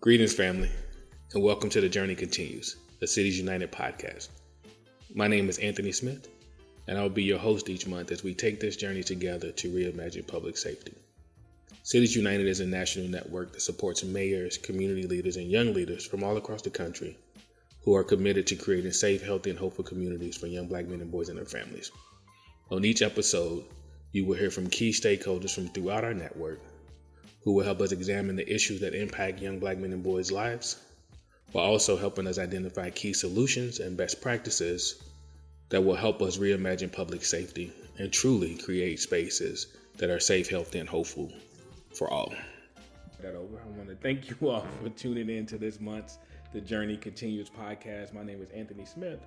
Greetings, family, and welcome to The Journey Continues, the Cities United podcast. My name is Anthony Smith, and I'll be your host each month as we take this journey together to reimagine public safety. Cities United is a national network that supports mayors, community leaders, and young leaders from all across the country who are committed to creating safe, healthy, and hopeful communities for young black men and boys and their families. On each episode, you will hear from key stakeholders from throughout our network who will help us examine the issues that impact young black men and boys' lives, while also helping us identify key solutions and best practices that will help us reimagine public safety and truly create spaces that are safe, healthy, and hopeful for all. That over. I want to thank you all for tuning in to this month's The Journey Continues podcast. My name is Anthony Smith,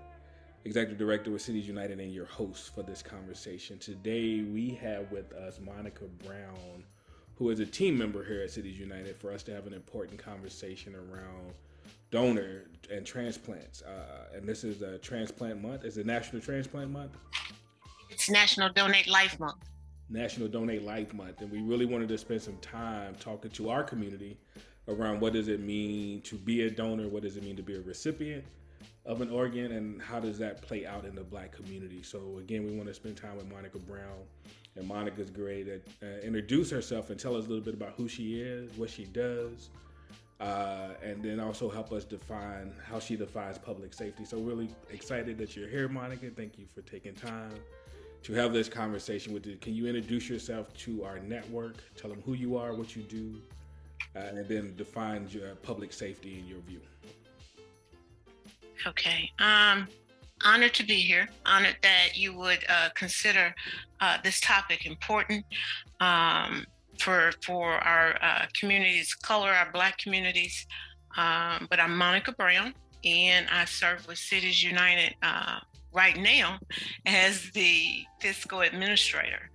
Executive Director with Cities United, and your host for this conversation. Today we have with us Monica Brown who is a team member here at Cities United, for us to have an important conversation around donor and transplants. Uh, and this is a transplant month. Is it National Transplant Month? It's National Donate Life Month. National Donate Life Month. And we really wanted to spend some time talking to our community around what does it mean to be a donor, what does it mean to be a recipient of an organ, and how does that play out in the black community. So again, we want to spend time with Monica Brown and Monica's great at uh, introduce herself and tell us a little bit about who she is, what she does, uh, and then also help us define how she defines public safety. So really excited that you're here, Monica. Thank you for taking time to have this conversation with you. Can you introduce yourself to our network? Tell them who you are, what you do, uh, and then define your public safety in your view. Okay. Um, honored to be here. Honored that you would uh, consider uh, this topic important um, for for our uh, communities, color, our Black communities. Um, but I'm Monica Brown, and I serve with Cities United uh, right now as the fiscal administrator.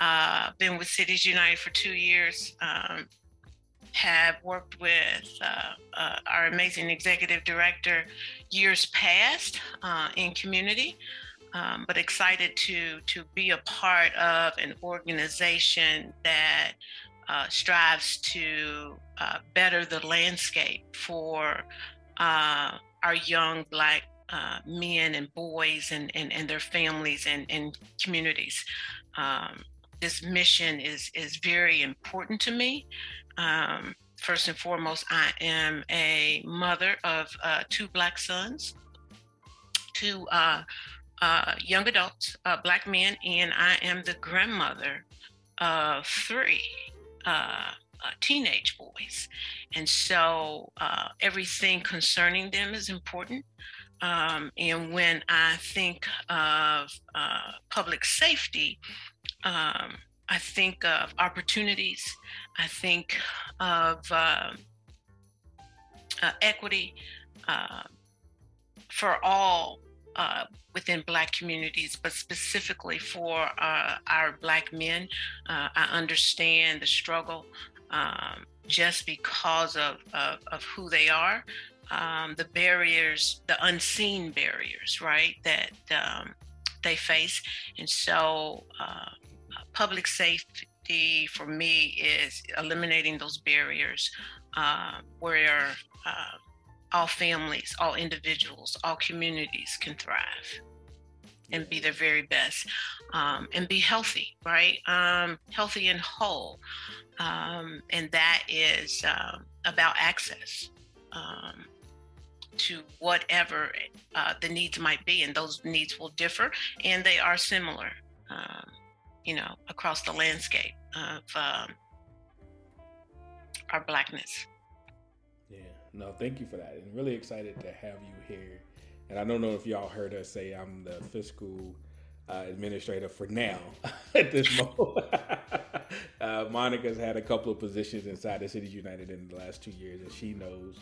Uh, been with Cities United for two years. Um, have worked with uh, our amazing executive director years past uh, in community, um, but excited to to be a part of an organization that uh, strives to uh, better the landscape for uh, our young Black men and boys and, and, and their families and, and communities. Um, this mission is is very important to me um, first and foremost, I am a mother of uh, two black sons, two uh, uh, young adults, uh, black men, and I am the grandmother of three uh, uh, teenage boys. And so everything concerning them is important. Um, and when I think of public safety, um, I think of opportunities. I think of uh, uh, equity uh, for all uh, within Black communities, but specifically for uh, our Black men. Uh, I understand the struggle um, just because of, of, of, who they are. Um, the barriers, the unseen barriers, right, that um, they face. And so public safety for me is eliminating those barriers uh, where uh, all families, all individuals, all communities can thrive and be their very best um, and be healthy, right? Um, healthy and whole. Um, and that is um, about access um, to whatever uh, the needs might be. And those needs will differ and they are similar. You know, across the landscape of um, our blackness. Yeah, no, thank you for that. And really excited to have you here. And I don't know if y'all heard us say I'm the fiscal uh, administrator for now at this moment. uh, Monica's had a couple of positions inside the Cities United in the last two years, and she knows.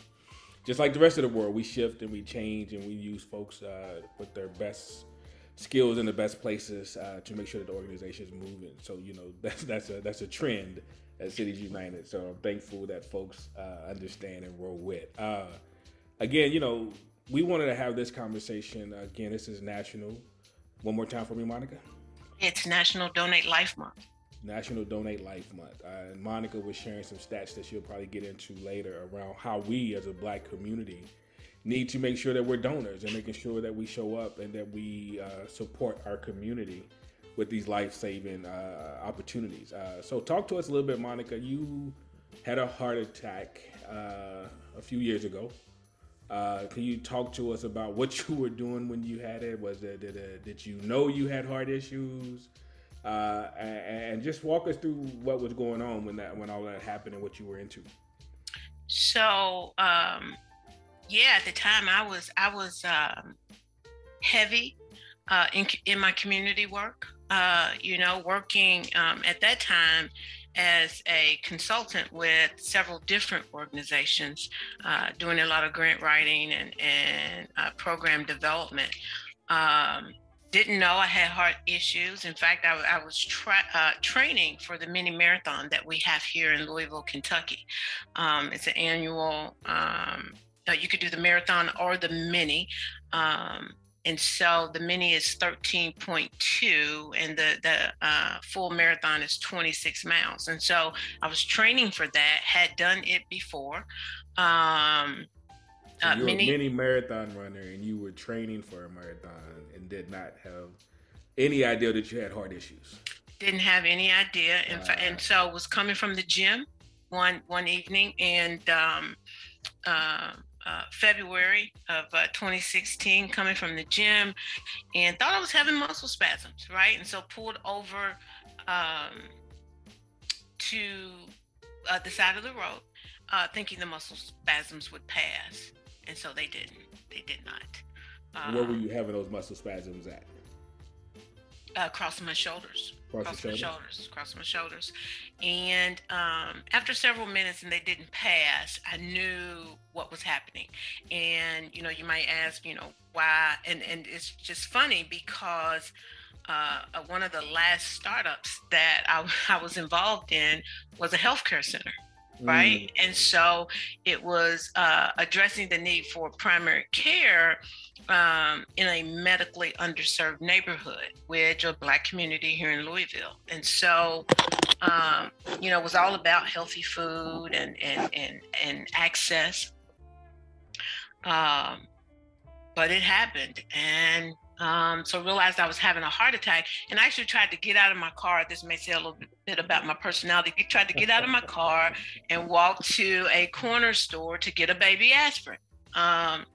Just like the rest of the world, we shift and we change and we use folks uh, with their best skills in the best places uh, to make sure that the organization is moving. So you know that's that's a that's a trend at Cities United. So I'm thankful that folks uh, understand and roll with. Uh, again, you know, we wanted to have this conversation. Again, this is national. One more time for me, Monica. It's National Donate Life Month. National Donate Life Month. Uh, and Monica was sharing some stats that she'll probably get into later around how we as a black community need to make sure that we're donors and making sure that we show up and that we uh, support our community with these life-saving uh, opportunities. Uh, so talk to us a little bit, Monica. You had a heart attack uh, a few years ago. Uh, can you talk to us about what you were doing when you had it? Was it did, it, did you know you had heart issues? Uh, and, and, just walk us through what was going on when that when all that happened and what you were into. So, um, yeah, at the time I was I was um, heavy uh, in in my community work. Uh, you know, working um, at that time as a consultant with several different organizations, uh, doing a lot of grant writing and, and uh, program development. Um, didn't know I had heart issues. In fact, I, I was tra- uh, training for the mini marathon that we have here in Louisville, Kentucky. Um, it's an annual, um, uh, you could do the marathon or the mini. Um, and so the mini is 13.2 and the the uh, full marathon is 26 miles. And so i was training for that had done it before um so uh, you're mini, a mini marathon runner and you were training for a marathon and did not have any idea that you had heart issues? Didn't have any idea. And, uh, and so was coming from the gym one one evening and um uh, uh, February of uh, 2016, coming from the gym, and thought I was having muscle spasms, right? And so pulled over um, to uh, the side of the road, uh, thinking the muscle spasms would pass, and so they didn't. They did not. Where were you having those muscle spasms at? Uh, crossing my shoulders across my shoulders, across my shoulders. And um, after several minutes and they didn't pass, I knew what was happening. And, you know, you might ask, you know, why? And, and it's just funny because uh, one of the last startups that I, I was involved in was a healthcare center right? Mm. And so it was uh, addressing the need for primary care um, in a medically underserved neighborhood with a Black community here in Louisville. And so, um, you know, it was all about healthy food and and and, and access. Um, but it happened, and um, so realized I was having a heart attack and I actually tried to get out of my car. This may say a little bit about my personality. I tried to get out of my car and walk to a corner store to get a baby aspirin. Um,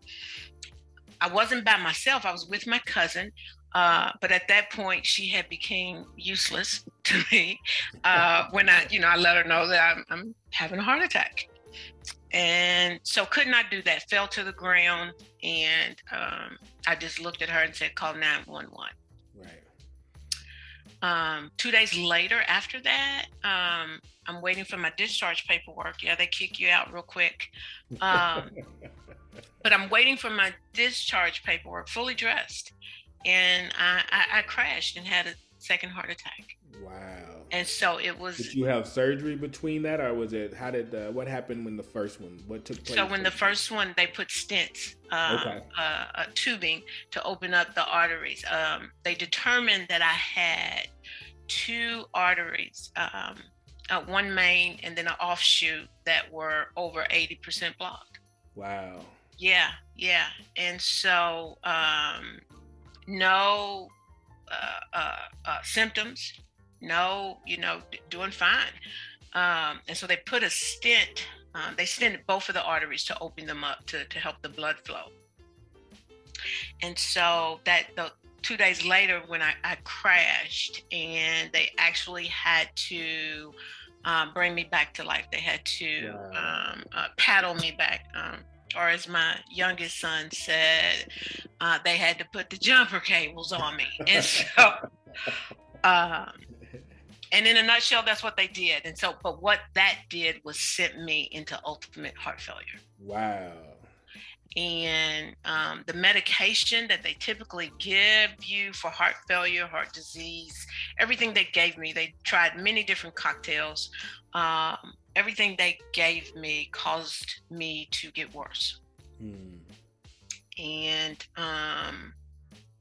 I wasn't by myself. I was with my cousin. Uh, but at that point, she had became useless to me uh, when I, you know, I let her know that I'm, I'm having a heart attack and so could not do that fell to the ground and um, i just looked at her and said call 911 right. Um, two days later after that um, i'm waiting for my discharge paperwork. Yeah they kick you out real quick. Um, but i'm waiting for my discharge paperwork fully dressed. And I, I, I crashed and had a second heart attack. Wow and so it was. Did you have surgery between that, or was it? How did uh, what happened when the first one? What took place? So when the first one, they put stents, uh, okay. uh, uh, tubing to open up the arteries. Um, they determined that I had two arteries, um, uh, one main and then an offshoot that were over eighty percent blocked. Wow. Yeah, yeah, and so um, no uh, symptoms no, you know, doing fine. Um, and so they put a stent, um, they stented both of the arteries to open them up to, to help the blood flow. And so that the two days later when I, I crashed and they actually had to um, bring me back to life. They had to um, uh, paddle me back. Um, or as my youngest son said, uh, they had to put the jumper cables on me. And so um, and in a nutshell, that's what they did. And so, but what that did was sent me into ultimate heart failure. Wow. And um, the medication that they typically give you for heart failure, heart disease, everything they gave me, they tried many different cocktails. Um, everything they gave me caused me to get worse. Hmm. And um,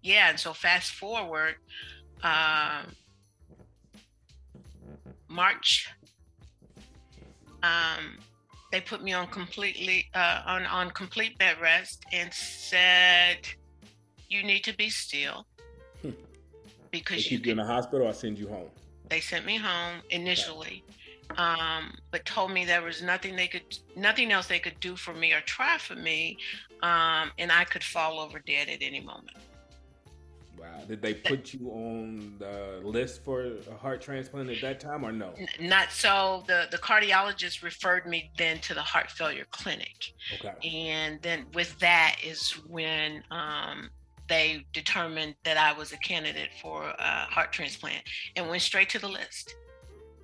yeah, and so fast forward, um, March. Um, they put me on completely uh, on on complete bed rest and said, "You need to be still Hmm. because They you keep you in the hospital or send you home. they sent me home initially um, but told me there was nothing they could nothing else they could do for me or try for me um, and i could fall over dead at any moment Wow. Did they put you on the list for a heart transplant at that time or no? Not so the the cardiologist referred me then to the heart failure clinic Okay. and then with that is when um, they determined that i was a candidate for a heart transplant and went straight to the list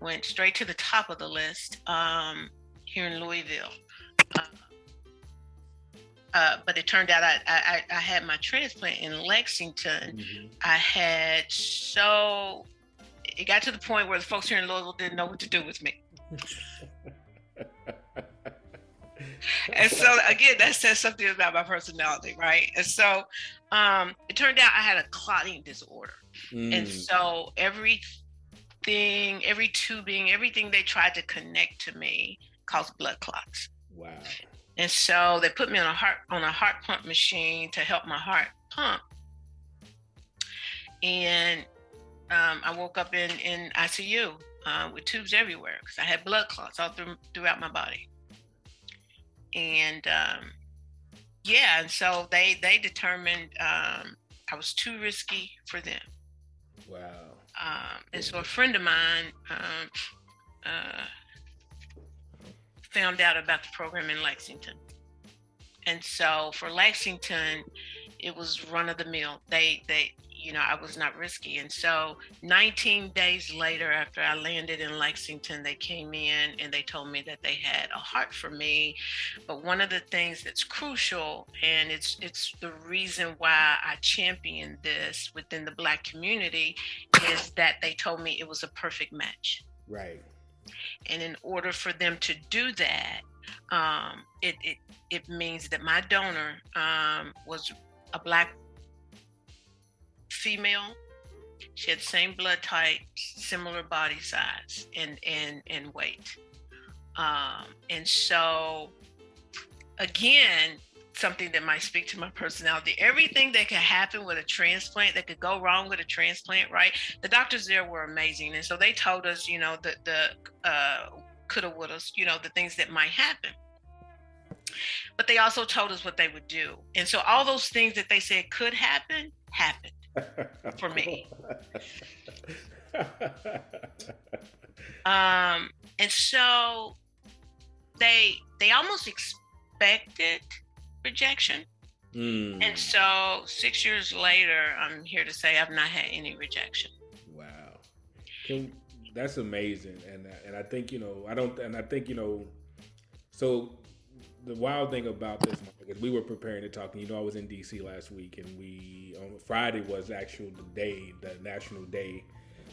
went straight to the top of the list um, here in louisville uh, uh, but it turned out I, I, I had my transplant in lexington Mhm. i had so it got to the point where the folks here in louisville didn't know what to do with me and so again that says something about my personality right and so um it turned out i had a clotting disorder and Mm. so everything every tubing everything they tried to connect to me caused blood clots Wow. And so they put me on a heart on a heart pump machine to help my heart pump. And um, i woke up in in icu uh, with tubes everywhere because i had blood clots all through, throughout my body. And um, yeah and so they they determined um, i was too risky for them. Wow. um, and so a friend of mine um, uh, found out about the program in Lexington. And so for Lexington, it was run of the mill. They, they, you know, I was not risky. And so 19 days later, after I landed in Lexington, they came in and they told me that they had a heart for me. But one of the things that's crucial, and it's it's the reason why I champion this within the Black community, is that they told me it was a perfect match. Right. And in order for them to do that, um, it, it it means that my donor um, was a black female. She had same blood type, similar body size, and and and weight. Um, and so, again, something that might speak to my personality. Everything that could happen with a transplant, that could go wrong with a transplant, right? The doctors there were amazing, and so they told us, you know, the the uh, coulda, woulda, you know, the things that might happen. But they also told us what they would do, and so all those things that they said could happen happened. For me. Um, and so they they almost expected rejection. Mm. And so six years later, I'm here to say I've not had any rejection. Wow, Can, that's amazing, and and I think you know I don't, and I think you know, so the wild thing about this is we were preparing to talk, and you know I was in D.C. last week, and we on Friday was actual the day, the national day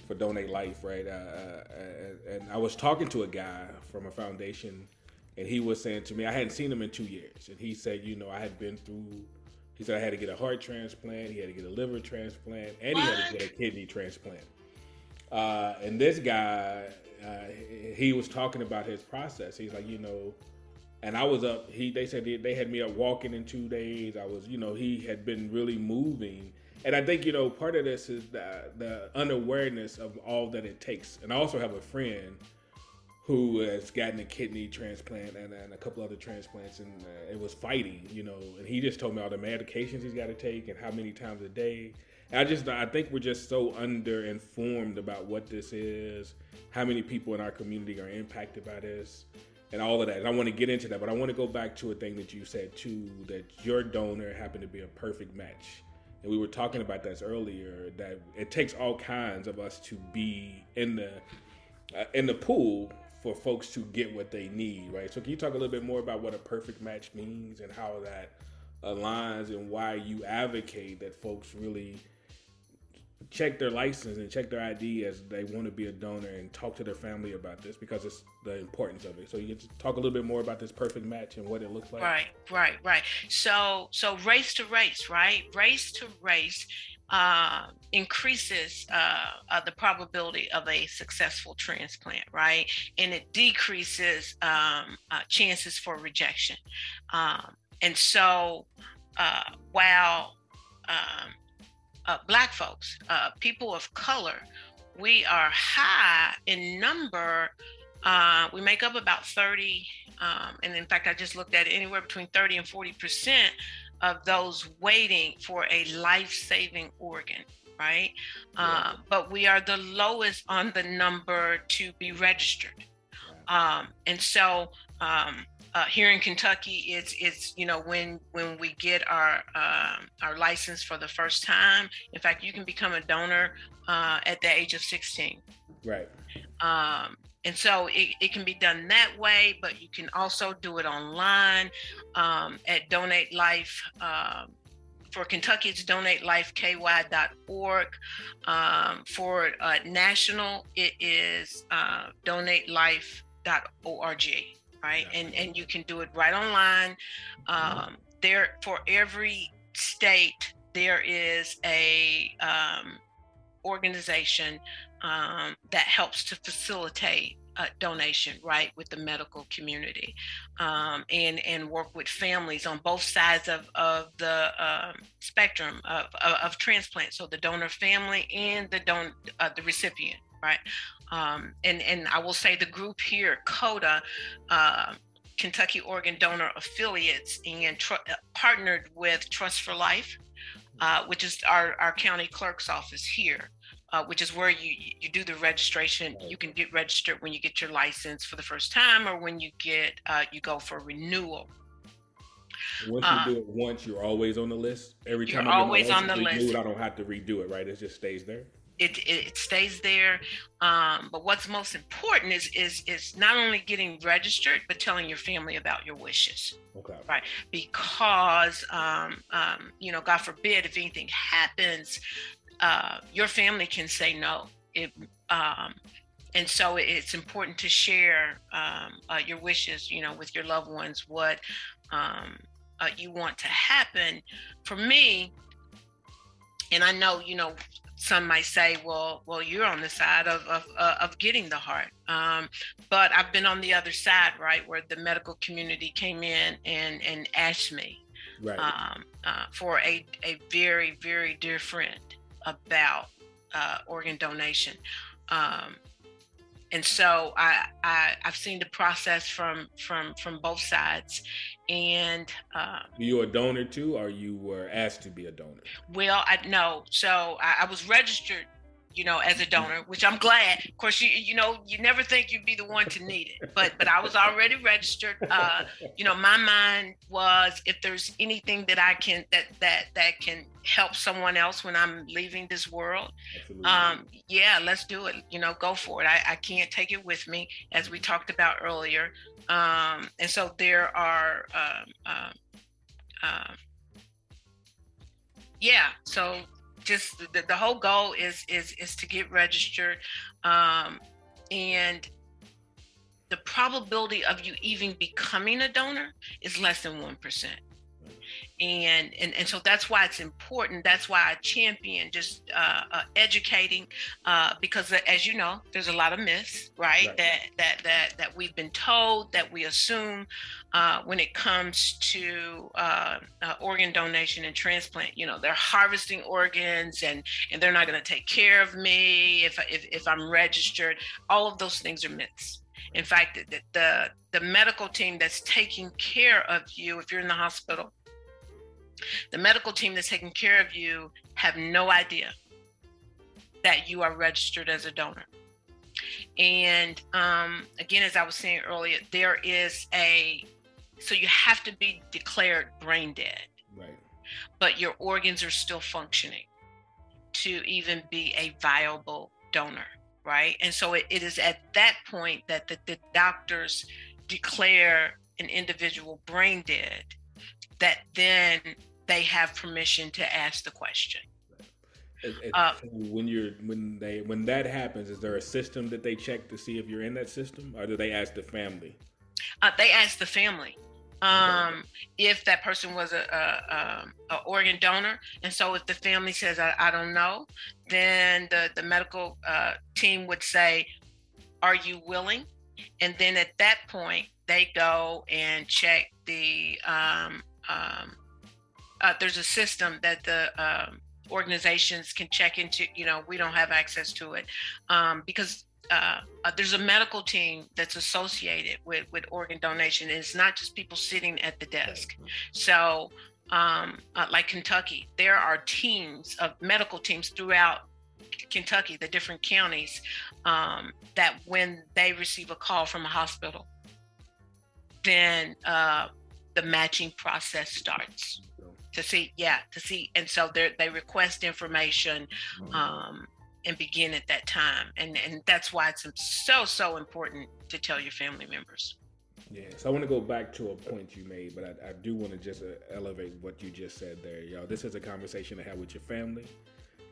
for Donate Life, right? Uh, uh, and I was talking to a guy from a foundation, and he was saying to me, I hadn't seen him in two years, and he said, you know, I had been through. He said I had to get a heart transplant, he had to get a liver transplant, and he had to get a kidney transplant. Uh, and this guy, uh, he- was talking about his process. He's like, you know, and I was up. He they said they, they had me up walking in two days. I was, you know, he had been really moving, and I think you know part of this is the the unawareness of all that it takes. And I also have a friend who has gotten a kidney transplant and, and a couple other transplants, and uh, it was fighting, you know. And he just told me all the medications he's got to take and how many times a day. And I just I think we're just so underinformed about what this is, how many people in our community are impacted by this, and all of that. And I want to get into that, but I want to go back to a thing that you said too that your donor happened to be a perfect match. And we were talking about this earlier that it takes all kinds of us to be in the uh, in the pool for folks to get what they need, right? So can you talk a little bit more about what a perfect match means and how that aligns and why you advocate that folks really check their license and check their ID as they want to be a donor and talk to their family about this because it's the importance of it. So you to talk a little bit more about this perfect match and what it looks like. Right, right, right. So so race to race, right? Race to race. Uh, increases uh, uh, the probability of a successful transplant, right? And it decreases um, uh, chances for rejection. Um, and so, uh, while um, uh, Black folks, people of color, we are high in number. we make up about 30, um, and in fact, I just looked at it, anywhere between 30 and 40 percent of those waiting for a life saving organ, right? Yeah. Uh, but we are the lowest on the number to be registered. Um, and so um, uh, here in Kentucky, it's it's you know when when we get our um, our license for the first time. In fact, you can become a donor uh, at the age of 16. Right. Um, and so it, it can be done that way, but you can also do it online um, at Donate Life. Um, for Kentucky, it's donatelifeky.org. Um, for uh, national, it is uh, donatelife.org, right? And and you can do it right online. Um, there for every state, there is a um, organization um, that helps to facilitate donation right with the medical community um, and and work with families on both sides of, of the um, spectrum of, of, of, transplant. So the donor family and the don uh, the recipient right? Um, and and I will say the group here KODA uh, Kentucky Organ Donor Affiliates and tr- uh, partnered with Trust for Life uh, which is our, our county clerk's office here uh, which is where you you do the registration. You can get registered when you get your license for the first time, or when you get uh, you go for renewal. Once you uh, do it once, you're always on the list. Every time you're always on the list. It, I don't have to redo it, right? It just stays there. It, it, it stays there. Um, but what's most important is is is not only getting registered, but telling your family about your wishes. Okay. Right. Because um, um, you know, God forbid, if anything happens, uh, your family can say no. It, um, and so it's important to share um, uh, your wishes, you know, with your loved ones, what um, uh, you want to happen. For me, and I know, you know, some might say, well, well, you're on the side of of, uh, of getting the heart, um, but I've been on the other side, right, where the medical community came in and and asked me right. um, uh, for a a very very different about uh, organ donation. Um, and so I, I have seen the process from from from both sides. And um, you a donor too or you were asked to be a donor? Well i know so I, I was registered you know, as a donor, which I'm glad. Of course, you you know, you never think you'd be the one to need it, but but I was already registered. Uh, you know, my mind was if there's anything that I can that that that can help someone else when I'm leaving this world, um, yeah, let's do it. You know, go for it. I, I can't take it with me, as we talked about earlier. Um, and so there are. Um, uh, uh, yeah, so just the, the whole goal is is is to get registered um, and the probability of you even becoming a donor is less than 1% and and, and so that's why it's important. That's why i champion just uh, uh, educating uh, because as you know there's a lot of myths right, right. that that that that we've been told that we assume uh, when it comes to uh, uh, organ donation and transplant. You know they're harvesting organs and and they're not going to take care of me if, if if i'm registered. All of those things are myths. In fact the, the the medical team that's taking care of you if you're in the hospital the medical team that's taking care of you have no idea that you are registered as a donor. And um, again, as I was saying earlier, there is a so you have to be declared brain dead, right? But your organs are still functioning to even be a viable donor, right? And so it, it is at that point that the, the doctors declare an individual brain dead that then they have permission to ask the question. uh, when you're when they when that happens, is there a system that they check to see if you're in that system, or do they ask the family? Uh, they ask the family. um, if that person was a, a, a, a, organ donor. And so if the family says, I, I don't know, then the, the medical uh, team would say, Are you willing? And then at that point, they go and check the, um, um, uh, there's a system that the um, organizations can check into. You know, we don't have access to it um, because uh, uh, there's a medical team that's associated with with organ donation. And it's not just people sitting at the desk. So, um, uh, like Kentucky, there are teams of medical teams throughout Kentucky, the different counties, um, that when they receive a call from a hospital, then uh, the matching process starts to see, yeah, to see, and so they they request information. Um, and begin at that time and and that's why it's so so important to tell your family members. Yeah so i want to go back to a point you made but i, I do want to just uh, elevate what you just said there y'all. This is a conversation to have with your family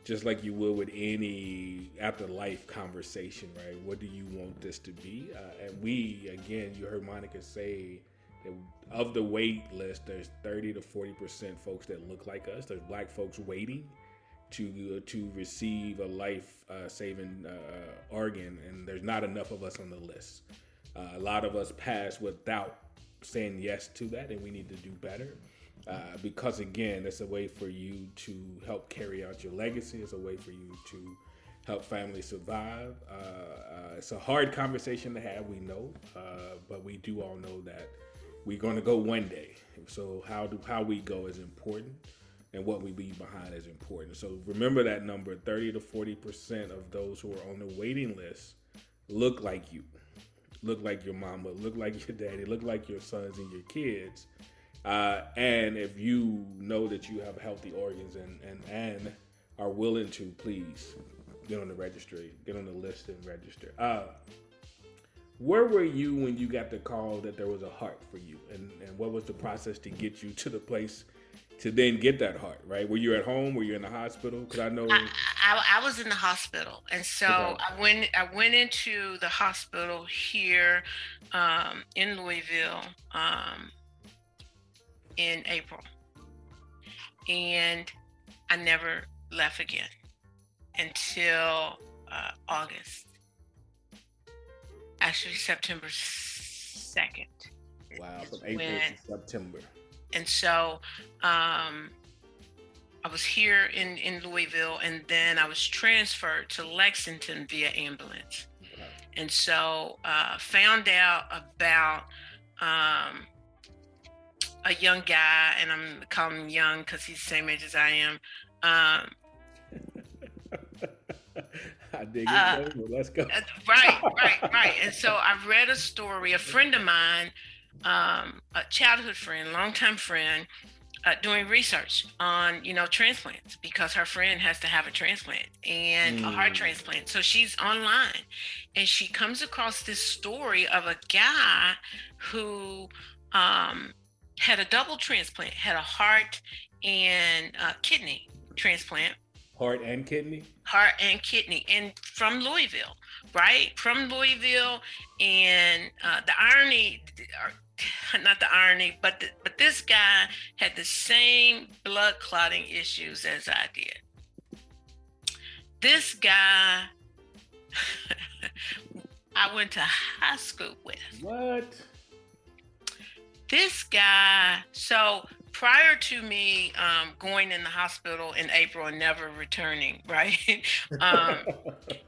just like you would with any afterlife conversation right? What do you want this to be? Uh, and we again you heard monica say of the wait list there's 30 to 40 percent folks that look like us there's black folks waiting to uh, to receive a life uh, saving uh, organ, and there's not enough of us on the list. Uh, a lot of us pass without saying yes to that, and we need to do better. Uh, because again, it's a way for you to help carry out your legacy. It's a way for you to help families survive. Uh, it's a hard conversation to have, we know, but we do all know that we're going to go one day. So how do how we go is important and what we leave behind is important. So remember that number 30 to 40% of those who are on the waiting list look like you, look like your mama, look like your daddy, look like your sons and your kids. Uh, and if you know that you have healthy organs and, and, and are willing to, please get on the registry, get on the list and register. Uh, where were you when you got the call that there was a heart for you? And, and what was the process to get you to the place to then get that heart, right? Were you at home? Were you in the hospital? Because I know I, I, I, was in the hospital, and so okay. I went. I went into the hospital here um, in Louisville um, in April, and I never left again until uh, August. Actually, September second. Wow, from April when, to September and so um, I was here in, in Louisville, and then I was transferred to Lexington via ambulance. And so uh, found out about um, a young guy, and I'm calling him young because he's the same age as I am. Um, I dig it. Uh, Let's go. right, right, right. And so I read a story. A friend of mine um, a childhood friend, longtime friend, uh, doing research on you know transplants because her friend has to have a transplant and mm. a heart mm. transplant. So she's online, and she comes across this story of a guy who um, had a double transplant, had a heart and kidney transplant. Heart and kidney. Heart and kidney, and from Louisville, right? From Louisville, and uh, the irony not the irony, but the, but this guy had the same blood clotting issues as I did. This guy, I went to high school with. What? This guy. So prior to me um, going in the hospital in April and never returning, right? um,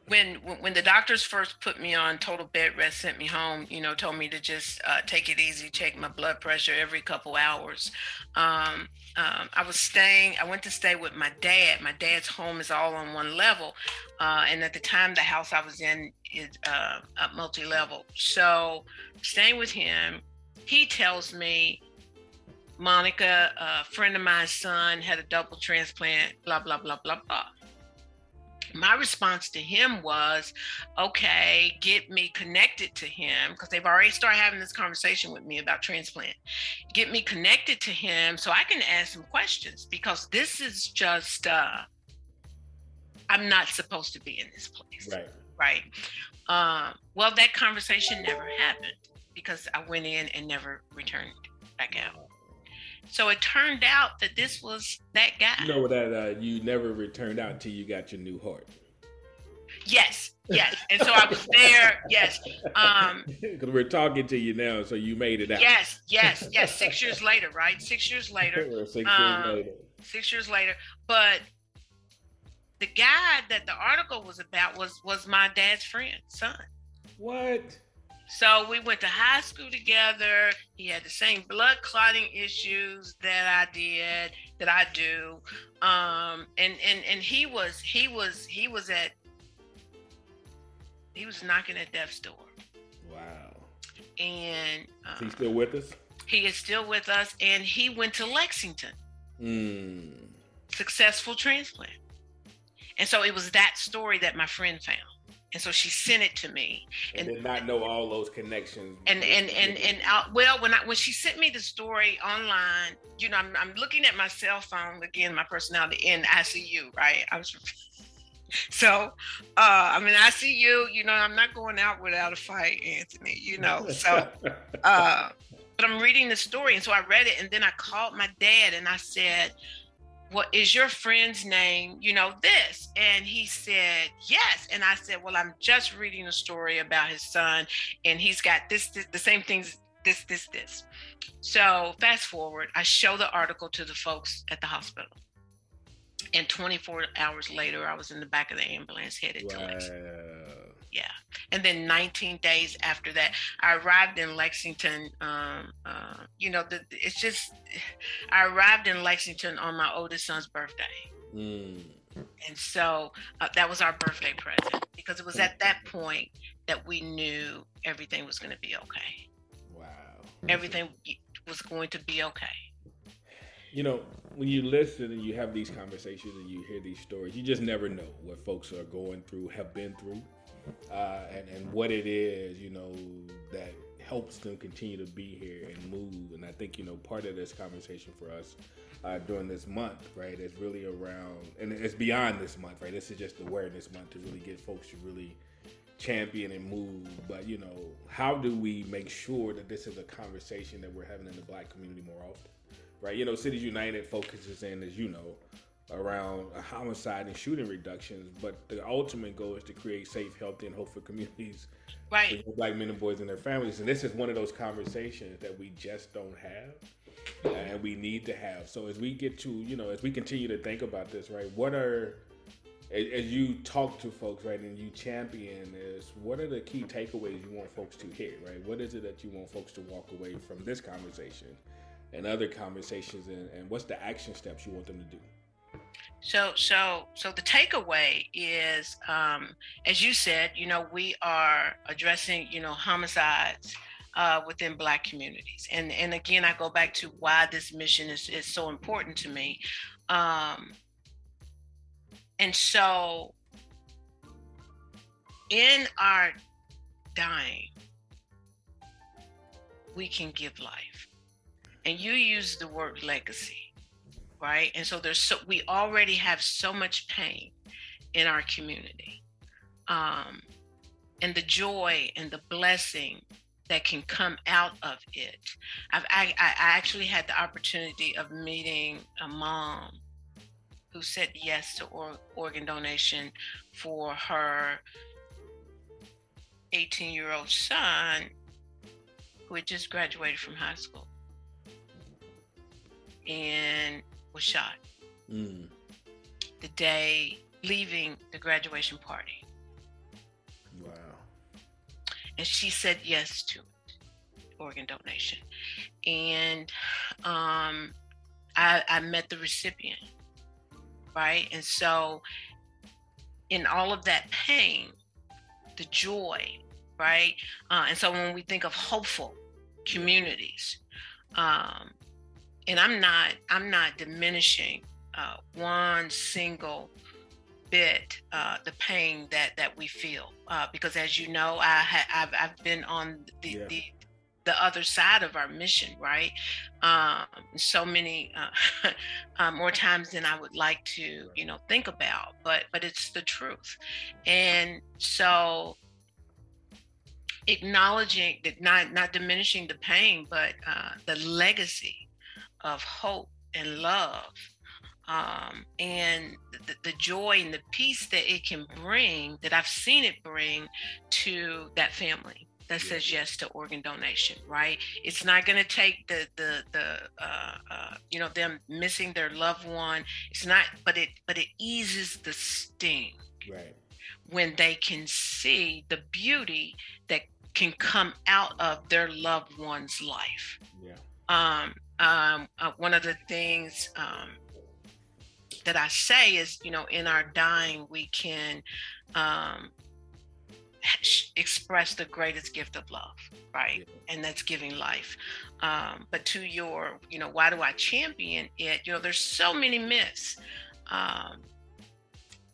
when when the doctors first put me on total bed rest, sent me home, you know, told me to just uh, take it easy, check my blood pressure every couple hours. Um, um I was staying. I went to stay with my dad. My dad's home is all on one level, uh, and at the time, the house I was in is uh, multi-level. So, staying with him, he tells me Monica, a friend of mine's son, had a double transplant, blah, blah, blah, blah, blah. My response to him was, okay, get me connected to him because they've already started having this conversation with me about transplant. Get me connected to him so I can ask some questions because this is just, uh, I'm not supposed to be in this place. Right. Right. Um, well, that conversation never happened because I went in and never returned back out. So it turned out that this was that guy. You know that uh, you never returned out until you got your new heart. Yes, yes. And so I was there. Yes. Um Because we're talking to you now, so you made it out. Yes, yes, yes. Six years later, right? Six years later. six um, years later. Six years later. But the guy that the article was about was was my dad's friend, son. What? So we went to high school together. He had the same blood clotting issues that I did, that I do. Um, and and and he was he was he was at he was knocking at death's door. Wow. And uh, Is he still with us? he is still with us, and he went to Lexington, Mm. successful transplant. And so it was that story that my friend found. And so she sent it to me. And, And- did not know all those connections. and and and and uh, well when I when she sent me the story online, you know, I'm I'm looking at my cell phone again, my personality in ICU, right? I was so uh I'm in ICU, you know, I'm not going out without a fight, Anthony, you know. So uh but I'm reading the story and so I read it and then I called my dad and I said, What is your friend's name? You know, this. And he said, Yes. And I said, Well, I'm just reading a story about his son and he's got this, this the same things, this, this, this. So fast forward, I show the article to the folks at the hospital. And 24 hours later, I was in the back of the ambulance headed to. Lexington. Yeah. And then 19 days after that, I arrived in Lexington. Um, uh, you know, the, it's just, I arrived in Lexington on my oldest son's birthday. Mm. And so uh, that was our birthday present because it was at that point that we knew everything was going to be okay. Wow. Everything was going to be okay. You know, when you listen and you have these conversations and you hear these stories, you just never know what folks are going through, have been through, uh, and, and what it is, you know, that helps them continue to be here and move. And I think, you know, part of this conversation for us uh, during this month, right, is really around, and it's beyond this month, right? This is just awareness month to really get folks to really champion and move. But, you know, how do we make sure that this is a conversation that we're having in the black community more often? right? You know, Cities United focuses in, as you know, around homicide and shooting reductions, but the ultimate goal is to create safe, healthy, and hopeful communities Right. for black men and boys and their families. And this is one of those conversations that we just don't have and we need to have. So as we get to, you know, as we continue to think about this, right, what are as you talk to folks, right, and you champion is what are the key takeaways you want folks to hear, right? What is it that you want folks to walk away from this conversation and other conversations, and, and what's the action steps you want them to do? So, so, so the takeaway is, um, as you said, you know, we are addressing, you know, homicides uh, within Black communities, and and again, I go back to why this mission is is so important to me, um, and so in our dying, we can give life, and you use the word legacy right? And so there's so we already have so much pain in our community, um, and the joy and the blessing that can come out of it. I've I, I actually had the opportunity of meeting a mom who said yes to or, organ donation for her 18 year old son who had just graduated from high school and was shot Mm. the day leaving the graduation party. Wow. And she said yes to it, organ donation. And um, I, I met the recipient, right? And so, in all of that pain, the joy, right? Uh, and so, when we think of hopeful communities, um, and I'm not, I'm not diminishing uh, one single bit uh, the pain that that we feel uh, because as you know I ha- I've, I've been on the, Yeah. the the other side of our mission right um, so many uh, uh, more times than I would like to you know think about but but it's the truth and so acknowledging that not not diminishing the pain, but uh, the legacy of hope and love, um, and the, the joy and the peace that it can bring, that I've seen it bring to that family that says yes to organ donation right it's not going to take the the the uh, uh, you know them missing their loved one it's not but it but it eases the sting right when they can see the beauty that can come out of their loved one's life. Yeah. Um, um, uh, one of the things um, that I say is, you know, in our dying, we can um, express the greatest gift of love, right? Yeah. And that's giving life. Um, but to your, you know, why do I champion it? You know, there's so many myths um,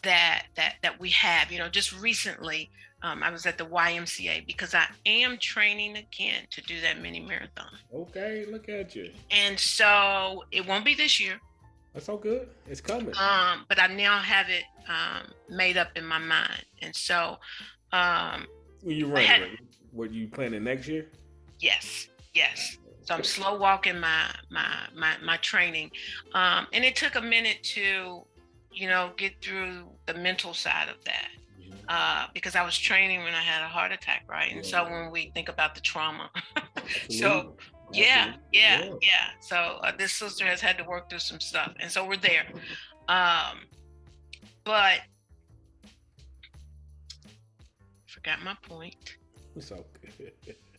that that that we have. You know, just recently um, I was at the YMCA because I am training again to do that mini marathon. Okay, look at you. And so it won't be this year. That's all good. It's coming. Um, but I now have it um, made up in my mind, and so. Um, when you running, what are you planning next year? Yes, yes. So I'm slow walking my my my my training, um, and it took a minute to, you know, get through the mental side of that uh, because I was training when I had a heart attack, right? And so when we think about the trauma, so yeah, yeah, yeah, yeah. So uh, this sister has had to work through some stuff, and so we're there. Um, but forgot my point. It's okay.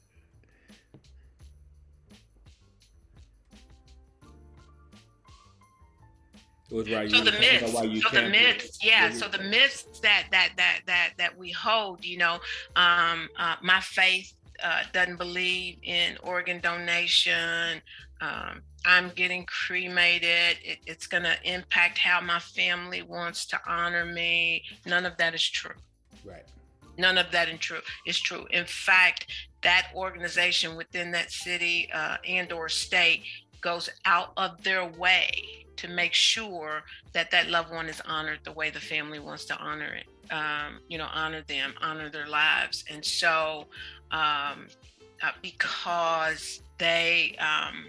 so the myths, so the myths, yeah. So the myths that that that that that we hold, you know, um, uh, my faith uh, doesn't believe in organ donation. Um, I'm getting cremated. It, it's going to impact how my family wants to honor me. None of that is true. Right. None of that is true. Is true. In fact, that organization within that city uh, and or state goes out of their way to make sure that that loved one is honored the way the family wants to honor it um, you know honor them honor their lives. And so um, uh, because they um,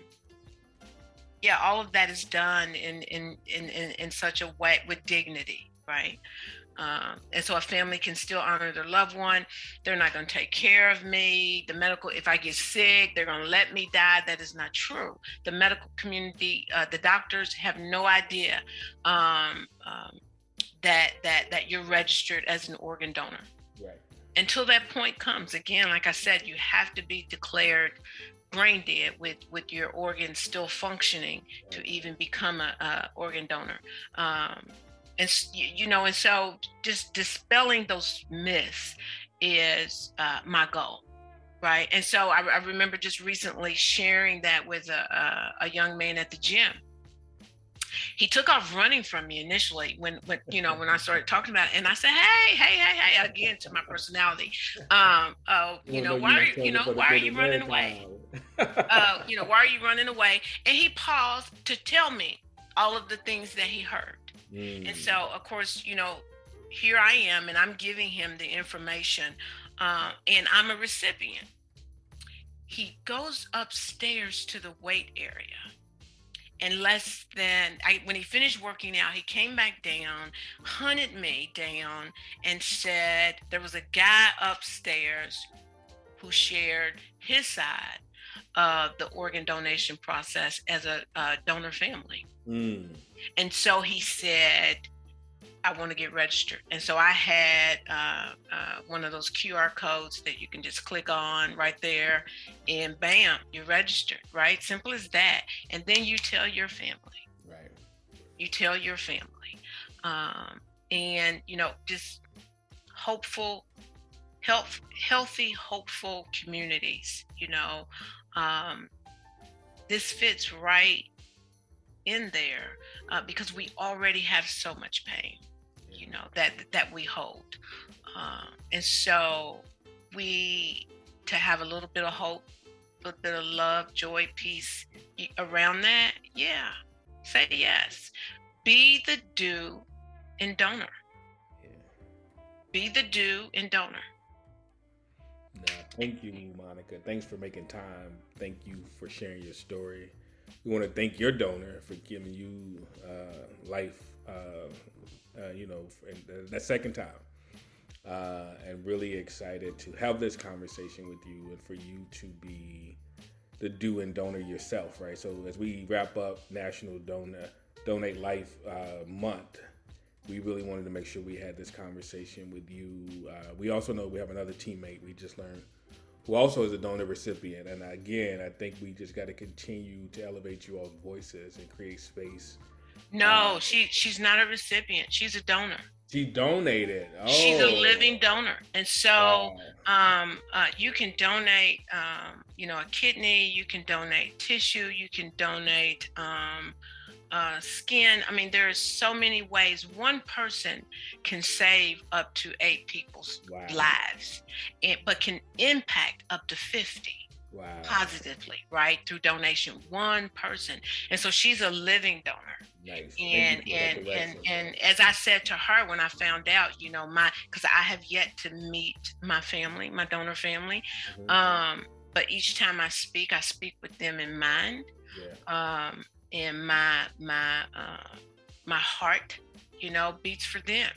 yeah all of that is done in in in in, in such a way with dignity right um, and so a family can still honor their loved one. They're not going to take care of me. The medical, if I get sick, they're going to let me die. That is not true. The medical community, uh, the doctors have no idea um, um, that that that you're registered as an organ donor. Right. Until that point comes, again, like I said, you have to be declared brain dead with with your organs still functioning to even become a, a organ donor. Um, and you know and so just dispelling those myths is uh, my goal right? And so I, I, remember just recently sharing that with a, a, a, young man at the gym. He took off running from me initially when when you know when i started talking about it and i said hey hey hey hey again to my personality. Um oh you know why are you know why are you running away? uh you know why are you running away? And he paused to tell me all of the things that he heard Mm. And so, of course, you know, here I am and I'm giving him the information uh, and I'm a recipient. He goes upstairs to the weight area. And less than I, when he finished working out, he came back down, hunted me down, and said there was a guy upstairs who shared his side of the organ donation process as a, a donor family. Mm. And so he said, I want to get registered. And so I had uh, uh, one of those QR codes that you can just click on right there, and bam, you're registered, right? Simple as that. And then you tell your family. Right. You tell your family. Um, and, you know, just hopeful, health, healthy, hopeful communities, you know. Um, this fits right in there uh, because we already have so much pain, you know, that that we hold, uh, and so we to have a little bit of hope, a little bit of love, joy, peace around that. Yeah, say yes. Be the do and donor. Yeah. Be the do and donor. Thank you, Monica. Thanks for making time. Thank you for sharing your story. We want to thank your donor for giving you uh, life, uh, uh, you know, that second time. Uh, and really excited to have this conversation with you and for you to be the do and donor yourself, right? So as we wrap up National Donor Donate Life uh, Month, we really wanted to make sure we had this conversation with you. Uh, we also know we have another teammate we just learned who also is a donor recipient. And again, I think we just got to continue to elevate you all's voices and create space. No, uh, she she's not a recipient. She's a donor. She donated. Oh. She's a oh. living donor, and so wow. um, uh, you can donate. Um, you know, a kidney. You can donate tissue. You can donate. Um, uh, skin. I mean, there are so many ways one person can save up to eight people's wow. lives, it, but can impact up to 50 wow. positively, right? Through donation, one person. And so she's a living donor. Nice. And and and and as I said to her when I found out, you know, my because I have yet to meet my family, my donor family. Mm-hmm. Um, but each time I speak, I speak with them in mind. Yeah. Um, and my my uh, my heart, you know, beats for them,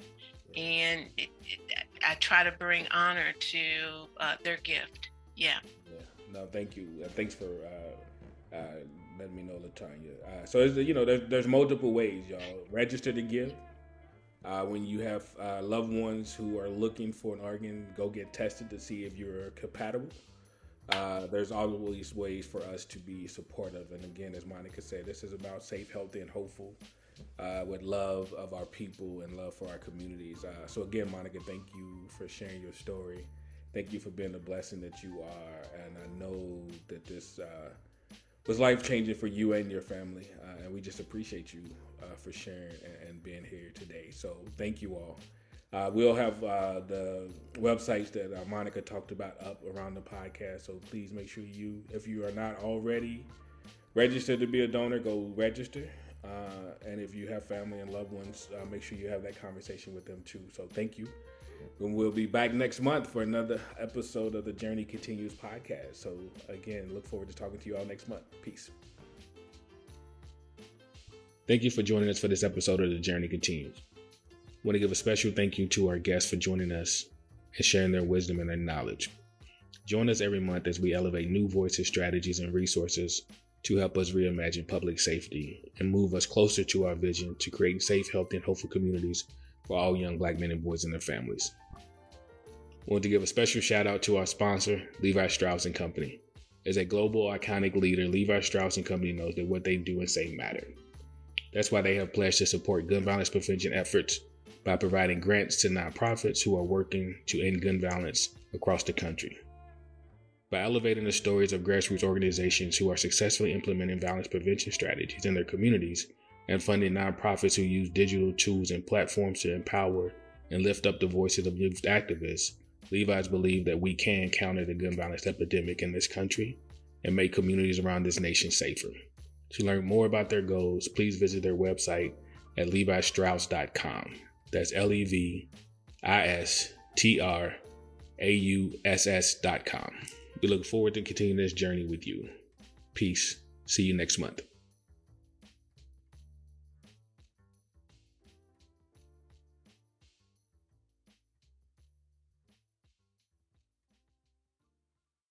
and it, it, I try to bring honor to uh, their gift. Yeah. Yeah. No, thank you. Uh, thanks for uh, uh, letting me know, Latanya. Uh, so you know, there's there's multiple ways, y'all. Register to give. Uh, when you have uh, loved ones who are looking for an organ, go get tested to see if you're compatible. Uh, there's always ways for us to be supportive. And again, as Monica said, this is about safe, healthy, and hopeful uh, with love of our people and love for our communities. Uh, so, again, Monica, thank you for sharing your story. Thank you for being the blessing that you are. And I know that this uh, was life changing for you and your family. Uh, and we just appreciate you for sharing and, and being here today. So, thank you all. Uh, we'll have uh, the websites that uh, Monica talked about up around the podcast. So please make sure you, if you are not already registered to be a donor, go register. Uh, and if you have family and loved ones, uh, make sure you have that conversation with them too. So thank you. And we'll be back next month for another episode of the Journey Continues podcast. So again, look forward to talking to you all next month. Peace. Thank you for joining us for this episode of the Journey Continues want to give a special thank you to our guests for joining us and sharing their wisdom and their knowledge. Join us every month as we elevate new voices, strategies, and resources to help us reimagine public safety and move us closer to our vision to create safe, healthy, and hopeful communities for all young black men and boys and their families. I want to give a special shout out to our sponsor, Levi Strauss & Company. As a global iconic leader, Levi Strauss & Company knows that what they do and say matter. That's why they have pledged to support gun violence prevention efforts by providing grants to nonprofits who are working to end gun violence across the country. By elevating the stories of grassroots organizations who are successfully implementing violence prevention strategies in their communities and funding nonprofits who use digital tools and platforms to empower and lift up the voices of youth activists, Levi's believe that we can counter the gun violence epidemic in this country and make communities around this nation safer. To learn more about their goals, please visit their website at levistrauss.com. That's L E V I S T R A U S S dot com. We look forward to continuing this journey with you. Peace. See you next month.